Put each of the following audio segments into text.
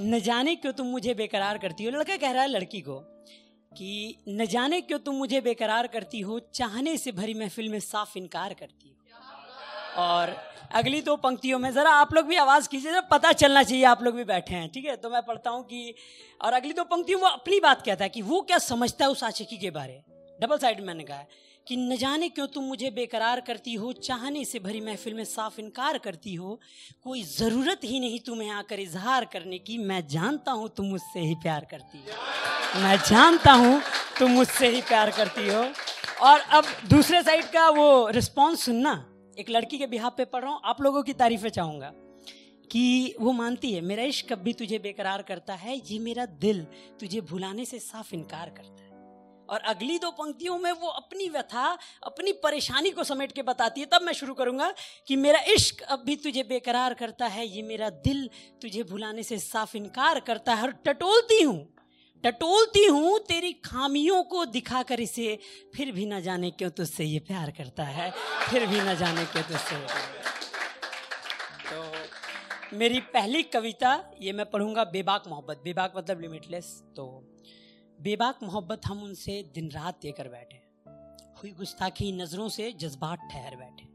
न जाने क्यों तुम मुझे बेकरार करती हो? लड़का कह रहा है लड़की को कि न जाने क्यों तुम मुझे बेकरार करती हो, चाहने से भरी महफिल में साफ़ इनकार करती हो। और अगली दो पंक्तियों में ज़रा आप लोग भी आवाज़ कीजिए, जरा पता चलना चाहिए आप लोग भी बैठे हैं, ठीक है? तो मैं पढ़ता हूँ कि, और अगली दो पंक्तियों में वो अपनी बात कहता है कि वो क्या समझता है उस आशिकी के बारे? डबल साइड मैंने कहा है। कि न जाने क्यों तुम मुझे बेकरार करती हो, चाहने से भरी महफिल में साफ़ इनकार करती हो। कोई ज़रूरत ही नहीं तुम्हें आकर इजहार करने की। मैं जानता हूँ तुम मुझसे ही प्यार करती हो। मैं जानता हूँ तुम मुझसे ही प्यार करती हो। और अब दूसरे साइड का वो रिस्पॉन्स सुनना। एक लड़की के बिहार पे पढ़ रहा हूँ। आप लोगों की तारीफें चाहूँगा कि वो मानती है, मेरा इश्क कभी तुझे बेकरार करता है, ये मेरा दिल तुझे भुलाने से साफ़ इनकार करता है। और अगली दो पंक्तियों में वो अपनी व्यथा, अपनी परेशानी को समेट के बताती है, तब मैं शुरू करूँगा कि मेरा इश्क अब भी तुझे बेकरार करता है, ये मेरा दिल तुझे भुलाने से साफ़ इनकार करता है और टटोलती हूँ टटोलती हूँ तेरी खामियों को दिखा कर इसे, फिर भी ना जाने क्यों तुझसे ये प्यार करता है, फिर भी ना जाने क्यों तुझसे तो मेरी पहली कविता, ये मैं पढ़ूँगा बेबाक मोहब्बत, बेबाक मतलब लिमिटलेस तो बेबाक मोहब्बत हम उनसे दिन रात देकर बैठे हुई गुस्ताखी नज़रों से जज्बात ठहर बैठे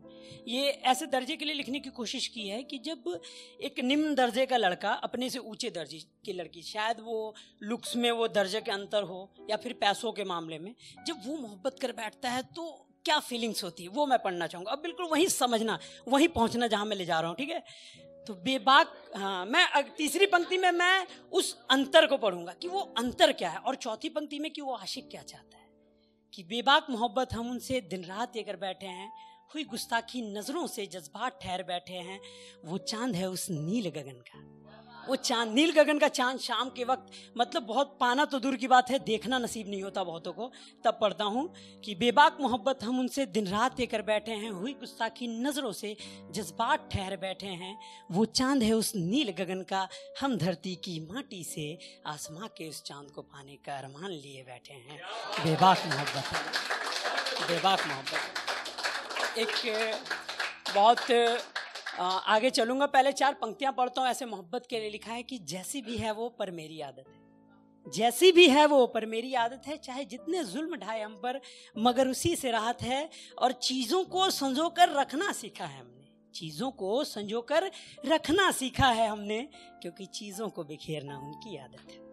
ये ऐसे दर्जे के लिए लिखने की कोशिश की है कि जब एक निम्न दर्जे का लड़का अपने से ऊँचे दर्जे की लड़की, शायद वो लुक्स में वो दर्जे के अंतर हो या फिर पैसों के मामले में, जब वो मोहब्बत कर बैठता है तो क्या फीलिंग्स होती है? वो मैं पढ़ना चाहूँगा। अब बिल्कुल वहीं समझना, वहीं पहुँचना जहाँ मैं ले जा रहा हूँ, ठीक है? तो बेबाक हाँ मैं तीसरी पंक्ति में मैं उस अंतर को पढ़ूँगा कि वो अंतर क्या है और चौथी पंक्ति में कि वो आशिक क्या चाहता है। कि बेबाक मोहब्बत, हम उनसे दिन रात देकर बैठे हैं, हुई गुस्ताखी, नज़रों से जज्बात ठहर बैठे हैं, वो चाँद है उस नील गगन का। वो चाँद नील गगन का चाँद शाम के वक्त मतलब बहुत पाना तो दूर की बात है, देखना नसीब नहीं होता बहुतों को। तब पढ़ता हूँ कि बेबाक मोहब्बत हम उनसे दिन रात देकर बैठे हैं, हुई गुस्सा की नज़रों से जज्बात ठहर बैठे हैं। वो चाँद है उस नील गगन का, हम धरती की माटी से आसमां के उस चाँद को पाने का अरमान लिए बैठे हैं। बेबाक मोहब्बत बेबाक मोहब्बत एक बहुत आगे चलूँगा, पहले चार पंक्तियाँ पढ़ता हूँ, ऐसे मोहब्बत के लिए लिखा है कि जैसी भी है वो पर मेरी आदत है। जैसी भी है वो पर मेरी आदत है, चाहे जितने जुल्म ढाए हम पर, मगर उसी से राहत है और चीज़ों को संजो कर रखना सीखा है हमने। चीज़ों को संजो कर रखना सीखा है हमने, क्योंकि चीज़ों को बिखेरना उनकी आदत है।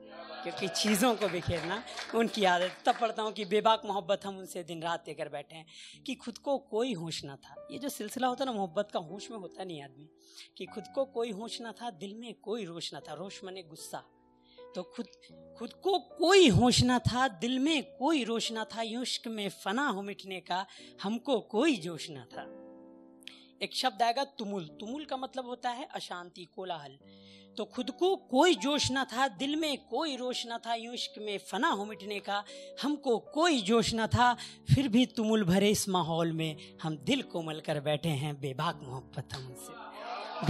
क्योंकि चीज़ों को बिखेरना, उनकी आदत। तब पढ़ता हूँ कि बेबाक मोहब्बत हम उनसे दिन रात देकर बैठे हैं, कि खुद को कोई होश ना था। ये जो सिलसिला होता है ना, मोहब्बत का होश में होता नहीं आदमी, कि खुद को कोई होश ना था, दिल में कोई रोश ना था रोश मने गुस्सा। तो खुद खुद को कोई होश ना था, दिल में कोई रोश ना था युष्क में फना हो मिटने का हमको कोई जोश ना था। एक शब्द आएगा तुमुल। तुमुल का मतलब होता है अशांति, कोलाहल। तो खुद को कोई जोश ना था, दिल में कोई रोश ना था, इश्क में फना हो मिटने का, हमको कोई जोश ना था, फिर भी तुमुल भरे इस माहौल में हम दिल कोमल कर बैठे हैं, बेबाक मोहब्बत हम उनसे।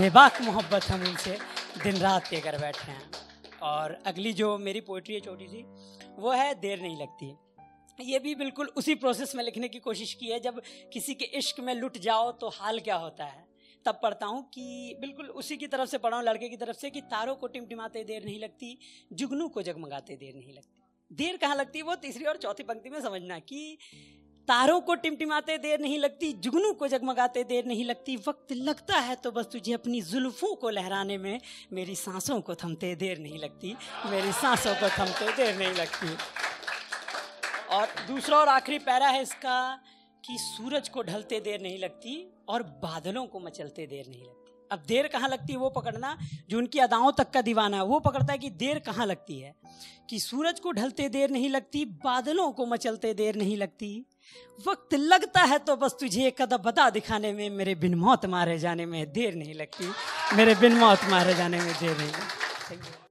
बेबाक मोहब्बत हम उनसे दिन रात के कर बैठे हैं। और अगली जो मेरी पोइट्री है, छोटी सी, वो है देर नहीं लगती। ये भी बिल्कुल उसी प्रोसेस में लिखने की कोशिश की है। जब किसी के इश्क में लुट जाओ तो हाल क्या होता है? तब पढ़ता हूँ कि बिल्कुल उसी की तरफ़ से पढ़ा हूँ, लड़के की तरफ़ से कि तारों को टिमटिमाते देर नहीं लगती, जुगनू को जगमगाते देर नहीं लगती। देर कहाँ लगती है? वो तीसरी और चौथी पंक्ति में समझना कि तारों को टिमटिमाते देर नहीं लगती, जुगनू को जगमगाते देर नहीं लगती। वक्त लगता है तो बस तुझे अपनी जुल्फों को लहराने में मेरी सांसों को थमते देर नहीं लगती, मेरी सांसों को थमते देर नहीं लगती। और दूसरा और आखिरी पैरा है इसका कि सूरज को ढलते देर नहीं लगती और बादलों को मचलते देर नहीं लगती। अब देर कहाँ लगती है वो पकड़ना? जो उनकी अदाओं तक का दीवाना है, वो पकड़ता है कि देर कहाँ लगती है। कि सूरज को ढलते देर नहीं लगती, बादलों को मचलते देर नहीं लगती। वक्त लगता है तो बस तुझे एक कदम बता दिखाने में, मेरे बिन मौत मारे जाने में देर नहीं लगती। मेरे बिन मौत मारे जाने में देर नहीं लगती।